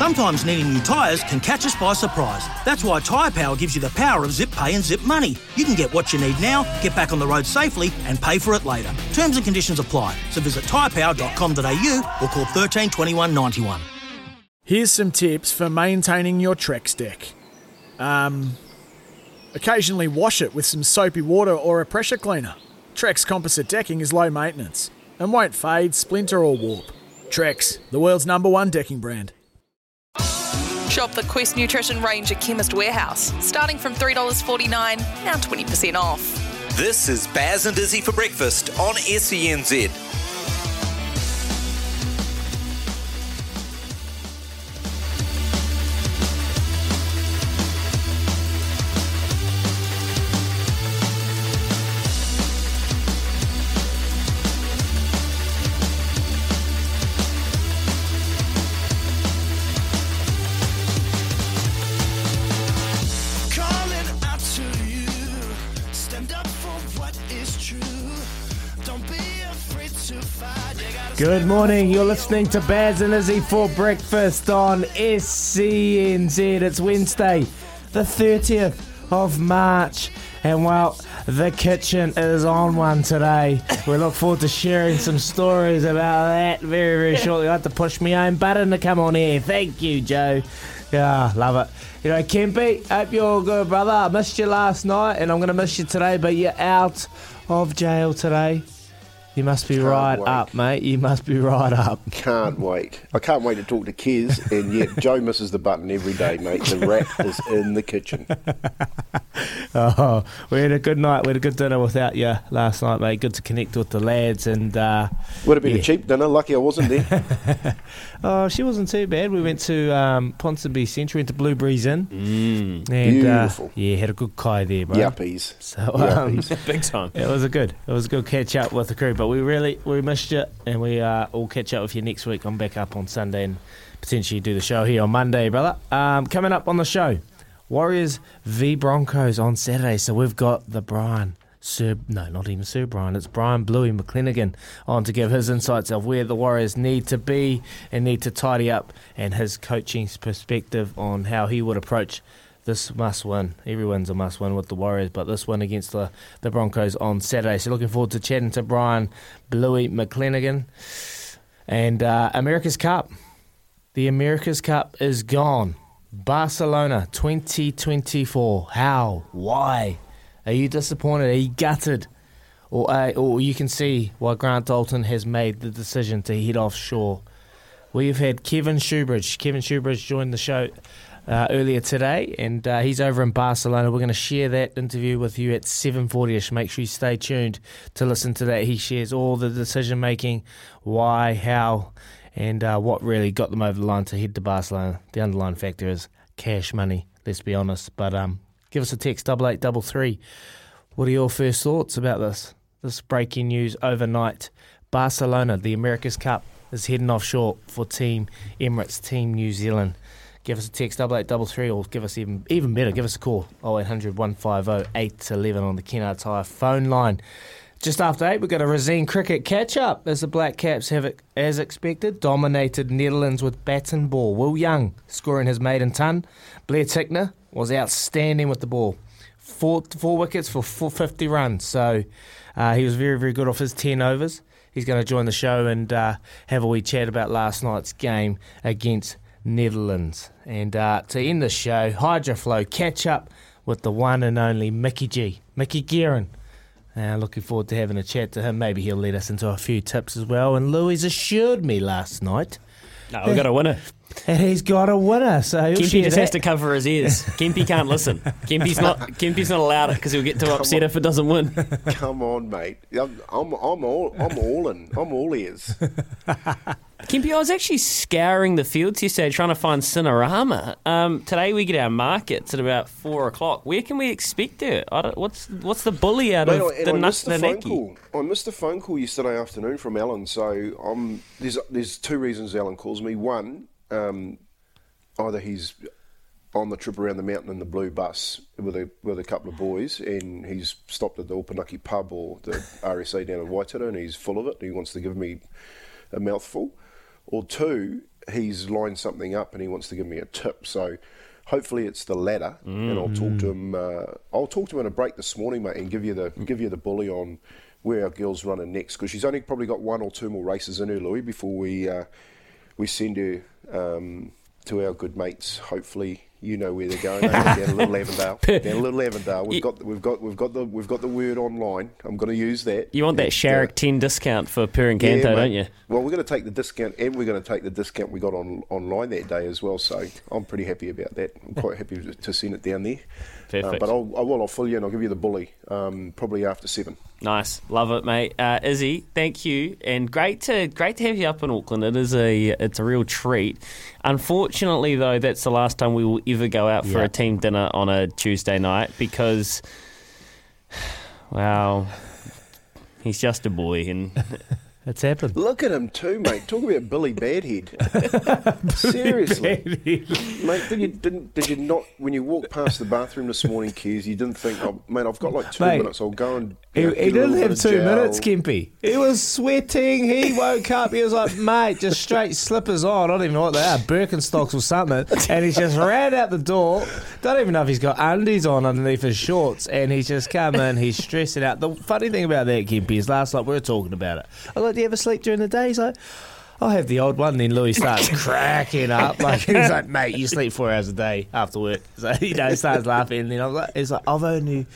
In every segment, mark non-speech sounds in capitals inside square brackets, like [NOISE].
Sometimes needing new tyres can catch us by surprise. That's why Tyre Power gives you the power of zip pay and zip money. You can get what you need now, get back on the road safely, and pay for it later. Terms and conditions apply. So visit tyrepower.com.au or call 13 21 91. Here's some tips for maintaining your Trex deck. Um, occasionally wash it with some soapy water or a pressure cleaner. Trex composite decking is low maintenance and won't fade, splinter, or warp. Trex, the world's number one decking brand. Shop the Quest Nutrition range at Chemist Warehouse, starting from $3.49, now 20% off. This is Baz and Izzy for breakfast on SENZ. Good morning. You're listening to Baz and Izzy for breakfast on SENZ. It's Wednesday, the 30th of March. And well, the kitchen is on one today. We look forward to sharing some stories about that very, very [LAUGHS] shortly. I had to push my own button to come on here. Thank you, Joe. Yeah, love it. You know, Kempy, hope you're all good, brother. I missed you last night and I'm going to miss you today, but you're out of jail today. You must be Can't right wait. up, mate. You must be right up. Can't wait. I can't wait to talk to Kiz, and yet Joe misses the button every day, mate. The rat is in the kitchen. [LAUGHS] Oh, we had a good night. We had a good dinner without you last night, mate. Good to connect with the lads and. Uh, Would have been Yeah. a cheap dinner. Lucky I wasn't there. [LAUGHS] oh, she wasn't too bad. We went to um, Ponsonby Centre, went to Blue Breeze Inn. Mm, and, beautiful. Uh, yeah, had a good kai there, bro. Yuppies. So um, [LAUGHS] big time. it was a good, it was a good catch up with the crew. But we really we missed you, and we uh, will catch up with you next week. I'm back up on Sunday and potentially do the show here on Monday, brother. Um, coming up on the show, Warriors v Broncos on Saturday. So we've got the Brian. Sir, no, not even Sir Brian. It's Brian Bluey McClennan on to give his insights of where the Warriors need to be and need to tidy up, and his coaching perspective on how he would approach this must win. Everyone's a must win with the Warriors, but this one against the, the Broncos on Saturday. So looking forward to chatting to Brian Bluey McClennan. And uh, America's Cup. The America's Cup is gone. Barcelona 2024. How? Why? Are you disappointed? Are you gutted? Or, uh, or you can see why Grant Dalton has made the decision to head offshore. We've had Kevin Shoebridge. Kevin Shoebridge joined the show uh, earlier today, and uh, he's over in Barcelona. We're going to share that interview with you at 7.40ish. Make sure you stay tuned to listen to that. He shares all the decision-making, why, how, and uh, what really got them over the line to head to Barcelona. The underlying factor is cash money, let's be honest. But um, give us a text, 8833. What are your first thoughts about this? This breaking news overnight. Barcelona, the America's Cup, is heading offshore for Team Emirates, Team New Zealand. Give us a text, 8833, or give us even even better, give us a call, 0800 150 811 on the Kennard Tire phone line. Just after 8, we've got a Razine cricket catch up as the Black Caps have, as expected, dominated Netherlands with bat and ball. Will Young scoring his maiden ton. Blair Tickner was outstanding with the ball. Four, four wickets for 450 runs. So uh, he was very, very good off his 10 overs. He's going to join the show and uh, have a wee chat about last night's game against Netherlands. And uh, to end the show, Hydroflow catch up with the one and only Mickey G, Mickey Guerin. Uh, looking forward to having a chat to him. Maybe he'll lead us into a few tips as well. And Louis assured me last night No, we've got a winner. And he's got a winner, so he'll Kempy share just that. has to cover his ears. [LAUGHS] Kimpy can't listen. Kimpy's not. Kempy's not allowed it because he'll get too upset if it doesn't win. [LAUGHS] Come on, mate. I'm, I'm, I'm all, I'm all in. I'm all ears. [LAUGHS] Kimpy, I was actually scouring the fields yesterday trying to find Cinerama. Um, today we get our markets at about four o'clock. Where can we expect it? I don't, what's what's the bully out Mate, of I, the I missed the phone call. I missed a phone call yesterday afternoon from Alan. So um, there's there's two reasons Alan calls me. One, um, either he's on the trip around the mountain in the blue bus with a with a couple of boys, and he's stopped at the Opunake pub or the RSA down in Waitara, and he's full of it. And he wants to give me a mouthful, or two, he's lined something up and he wants to give me a tip. So. Hopefully it's the latter, and I'll talk to him. Uh, I'll talk to him in a break this morning, mate, and give you the give you the bully on where our girl's running next because she's only probably got one or two more races in her, Louis, before we uh, we send her um, to our good mates. Hopefully, you know where they're going. down a little Avondale. [LAUGHS] down a little Avondale. We've got we've got we've got the we've got the word online. I'm going to use that. You want that And, uh, 10 discount for Per and Canto, yeah, don't you? Well, we're going to take the discount, and we're going to take the discount we got on online that day as well. So I'm pretty happy about that. I'm quite happy to- to send it down there. Uh, Perfect. but I'll, I will. I'll fill you and I'll give you the bully. Um, probably after seven. Nice, love it, mate. Uh, Izzy, thank you, and great to great to have you up in Auckland. It is a it's a real treat. Unfortunately, though, that's the last time we will ever go out for Yeah. a team dinner on a Tuesday night because, [SIGHS] well, he's just a boy, and [LAUGHS] It's happened. Look at him too, mate. Talk about Billy Badhead. [LAUGHS] Seriously, mate. Did you didn't did you not when you walked past the bathroom this morning, Keys? You didn't think, oh, mate, I've got like two Mate, minutes. I'll go and. He, he didn't have two gel. minutes, Kimpy. He was sweating. He woke up. He was like, mate, just straight slippers on. I don't even know what they are, Birkenstocks or something. And he just ran out the door. Don't even know if he's got undies on underneath his shorts. And he's just come in. He's stressing out. The funny thing about that, Kimpy, is last night we were talking about it. I was like, do you ever sleep during the day? He's like, I have the old one. Then Louis starts [LAUGHS] cracking up. Like he's like, mate, you sleep four hours a day after work. So you know, he starts laughing. And then I was like, he's like, I've only.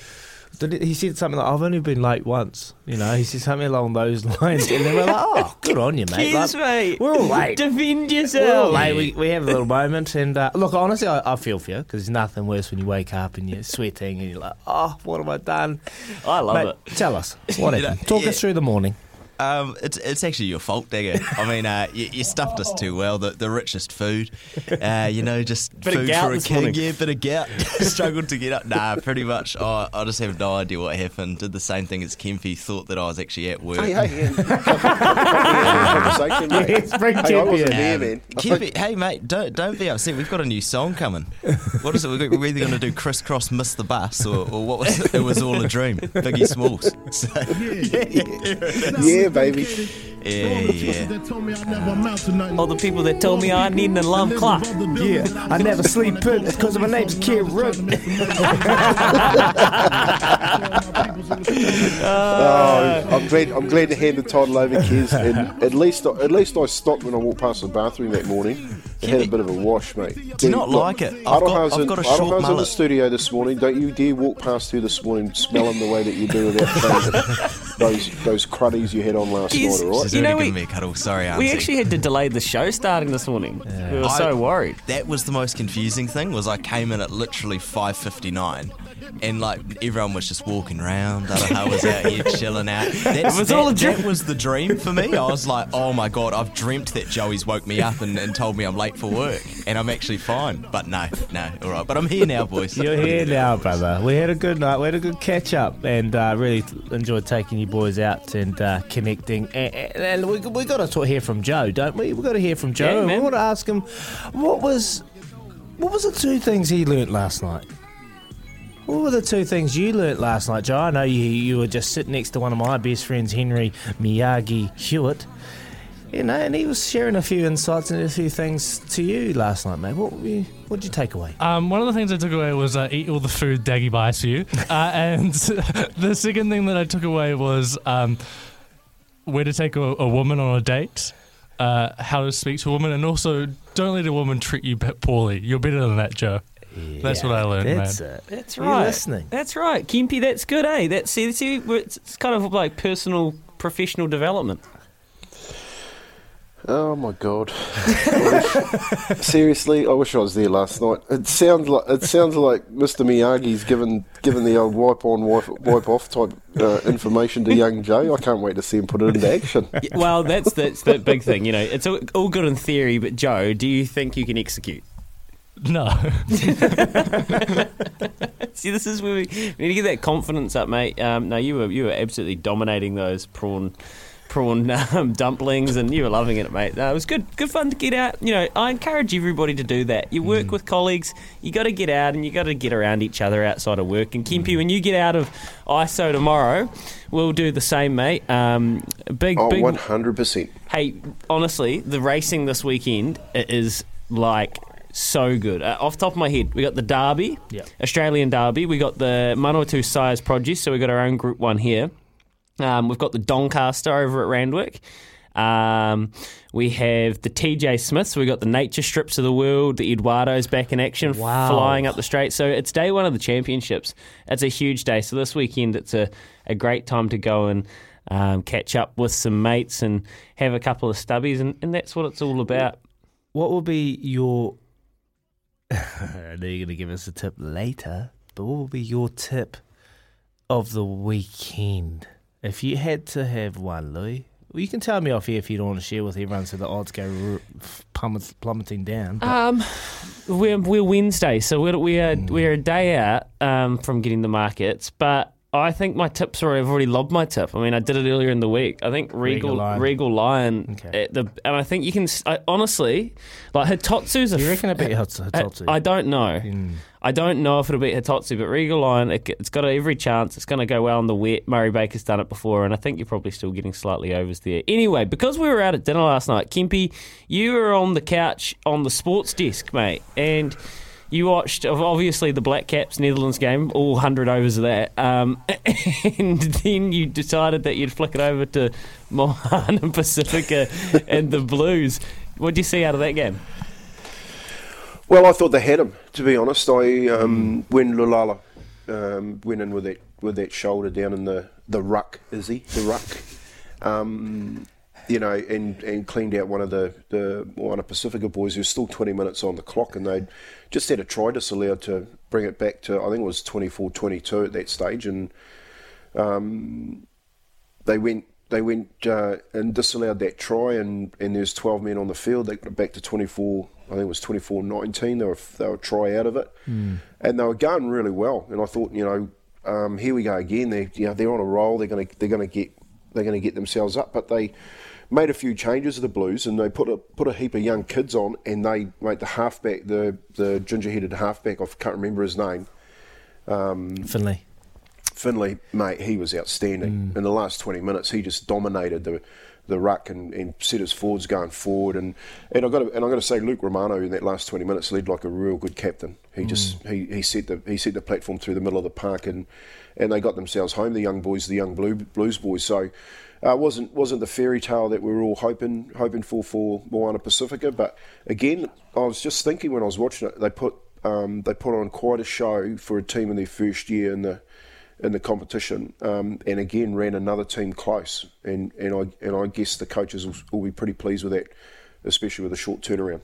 Did He said something like, "I've only been late once." You know, he said something along those [LAUGHS] lines, and then we're like, "Oh, good on you, mate!" Yes, Like, mate. We're all late. defend We're all yourself. late. We, we have a little moment, and uh, look, honestly, I, I feel for you because there's nothing worse when you wake up and you're sweating and you're like, "Oh, what have I done?" I love Mate, it. Tell us what know, [LAUGHS] happened. Talk yeah. us through the morning. Um, it's it's actually your fault, Digger. I mean, uh, you, you stuffed us too well. The, the richest food, uh, you know, just Bit of food gout for a this king. morning. Yeah, bit of gout. [LAUGHS] Struggled to get up. Nah, pretty much. I, I just have no idea what happened. Did the same thing as Kempy. Thought that I was actually at work. Hey, hey, hey. [LAUGHS] conversation, mate. Yes, bring hey, I wasn't in. there, man. Kempy, hey mate, don't don't be upset. We've got a new song coming. What is it? We're we're either going to do crisscross, miss the bus, or, or what was it? It was all a dream. Biggie Smalls. [LAUGHS] So, Yeah, baby. yeah, yeah. All the people that told me I need an alarm clock. Yeah, I never sleep put because of my name's Kid Rook. [LAUGHS] [LAUGHS] Oh, I'm glad. I'm glad to hand the title over, Kez. And at least, at least I stopped when I walked past the bathroom that morning. I had a bit of a wash, mate. Do you not like it? I've got- I've got a short mullet. in the mullet. studio this morning. Don't you dare walk past her this morning smelling the way that you do without changing those those cruddies you had on last Yes. night. All right. She's You know, already we- giving me a cuddle. Sorry, Auntie. We actually had to delay the show starting this morning. We were so I- worried. That was the most confusing thing. Was I came in at literally five fifty nine, and like everyone was just walking around. I don't know, I was out here [LAUGHS] chilling out. That's, It was that, all a dream. That was the dream for me. I was like, oh my god, I've dreamt that Joey's woke me up and, and told me I'm late for work, and I'm actually fine. But no, no, all right. But I'm here now, boys. You're here [LAUGHS] now, brother. We had a good night. We had a good catch up, and uh, really t- enjoyed taking you boys out and uh, connecting. And, and we we got to hear from Joe, don't we? We got to hear from Joe. Yeah, and we want to ask him what was what was the two things he learnt last night. What were the two things you learnt last night, Joe? I know you you were just sitting next to one of my best friends, Henry Miyagi Hewitt. You know, and he was sharing a few insights and a few things to you last night, mate. What were you, what did you take away? Um, one of the things I took away was uh, eat all the food Daggy buys for you. [LAUGHS] Uh, and [LAUGHS] the second thing that I took away was um, where to take a, a woman on a date, uh, how to speak to a woman, and also don't let a woman treat you poorly. You're better than that, Joe. That's what I learned, That's man. it. That's You're right. listening. That's right. Kimpy, that's good, eh? That's see, see, it's it's kind of like personal, professional development. Oh my god! I wish- seriously, I wish I was there last night. It sounds like it sounds like Mr Miyagi's given given the old wipe on wipe, wipe off type uh, information to young Joe. I can't wait to see him put it into action. Well, that's that's the big thing. You know, it's all, all good in theory, but Joe, do you think you can execute? No. [LAUGHS] [LAUGHS] See, this is where we, we need to get that confidence up, mate. Um, no, you were you were absolutely dominating those prawn prawn [LAUGHS] um, dumplings, and you were loving it, mate. No, it was good, good fun to get out. You know, I encourage everybody to do that. You work with colleagues, you got to get out, and you got to get around each other outside of work. And Kimpy, when you get out of ISO tomorrow, we'll do the same, mate. Um, big, Oh, big. one hundred percent. Hey, honestly, the racing this weekend is like so good. Uh, off the top of my head, we got the Derby, Yep. Australian Derby. We got the Manawatu Sires Produce, so we got our own Group One here. Um, we've got the Doncaster over at Randwick. Um, we have the TJ Smiths. We've got the Nature Strips of the World. The Eduardo's back in action, Wow. flying up the straight. So it's day one of the championships. It's a huge day. So this weekend, it's a, a great time to go and um, catch up with some mates and have a couple of stubbies, and, and that's what it's all about. What will be your? [LAUGHS] I know you're going to give us a tip later, but what will be your tip of the weekend? If you had to have one, Louis, well, you can tell me off here if you don't want to share with everyone, so the odds go plummet, plummeting down. Um, we're we're Wednesday, so we're we are we're a day out um, from getting the markets, but. I think my tips are. I've already lobbed my tip. I mean, I did it earlier in the week. I think Regal Regal Regal Lion. Lion. Okay. uh, the, and I think you can. s- I, honestly, like Hitotsu's a. you reckon it beat Hits- Hitotsu? I don't know. Mm. I don't know if it'll beat Hitotsu, but Regal Lion, it, it's got every chance. It's going to go well in the wet. Murray Baker's done it before, and I think you're probably still getting slightly overs there. Anyway, because we were out at dinner last night, Kempy, you were on the couch on the sports desk, mate, and you watched obviously the Black Caps Netherlands game, all hundred overs of that, um, [LAUGHS] and then you decided that you'd flick it over to Mohan and [LAUGHS] Pacifica and the Blues. What did you see out of that game? Well, I thought they had him. To be honest, I um, when Lulala um, went in with that with that shoulder down in the the ruck, is he the ruck? Um, you know, and, and cleaned out one of the the Moana Pacifica boys. There's still 20 minutes on the clock, and they just had a try disallowed to bring it back to I think it was 24-22 at that stage, and um, they went they went uh, and disallowed that try, and, and there's 12 men on the field. They got it back to 24. I think it was 24-19. They were they were try out of it, and they were going really well. And I thought, you know, um, here we go again. They you know they're on a roll. They're going to they're to get they're going to get themselves up, but they made a few changes to the Blues, and they put a put a heap of young kids on, and they made the halfback, the the ginger headed halfback. I can't remember his name. Um, Finlay. Finlay, mate, he was outstanding. In the last 20 minutes, he just dominated the the ruck and, and set his forwards going forward. And and I got to, and I got to say, Luke Romano in that last 20 minutes led like a real good captain. He just he, he set the he set the platform through the middle of the park, and and they got themselves home. The young boys, the young blue blues boys. So. Uh, wasn't wasn't the fairy tale that we were all hoping hoping for for Moana Pacifica, but again, I was just thinking when I was watching it, they put um, they put on quite a show for a team in their first year in the in the competition, um, and again ran another team close. And, and I and I guess the coaches will, will be pretty pleased with that, especially with a short turnaround.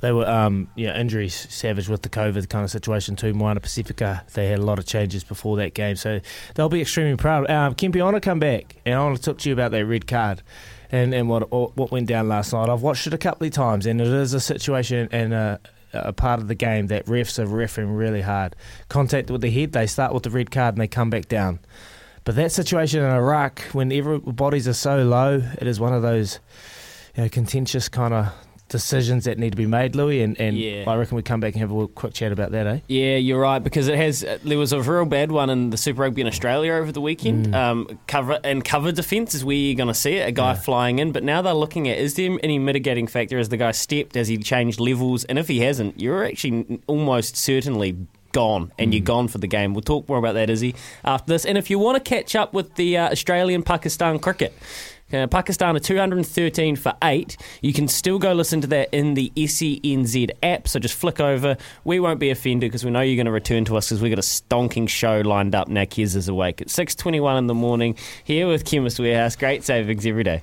They were, um, yeah, injuries savage with the COVID kind of situation too. Moana Pacifica, they had a lot of changes before that game, so they'll be extremely proud. Um, Kempy, I want to come back and I want to talk to you about that red card and, and what what went down last night. I've watched it a couple of times, and it is a situation and a, a part of the game that refs are refing really hard. Contact with the head, they start with the red card and they come back down. But that situation in a ruck, when everybody's are so low, it is one of those you know, contentious kind of decisions that need to be made, Louis. And, and Yeah. I reckon we come back and have a quick chat about that, eh? Yeah, you're right because it has. There was a real bad one in the Super Rugby in Australia over the weekend. Um, cover and cover defence is where you're going to see it. A guy flying in, but now they're looking at is there any mitigating factor? As the guy stepped, as he changed levels, and if he hasn't, you're actually almost certainly gone and you're gone for the game. We'll talk more about that, Izzy, after this. And if you want to catch up with the uh, Australian Pakistan cricket. Uh, Pakistan are 213 for 8. You can still go listen to that in the SENZ app, so just flick over. We won't be offended because we know you're going to return to us because we've got a stonking show lined up now. Kez is awake at 6.21 in the morning here with Chemist Warehouse. Great savings every day.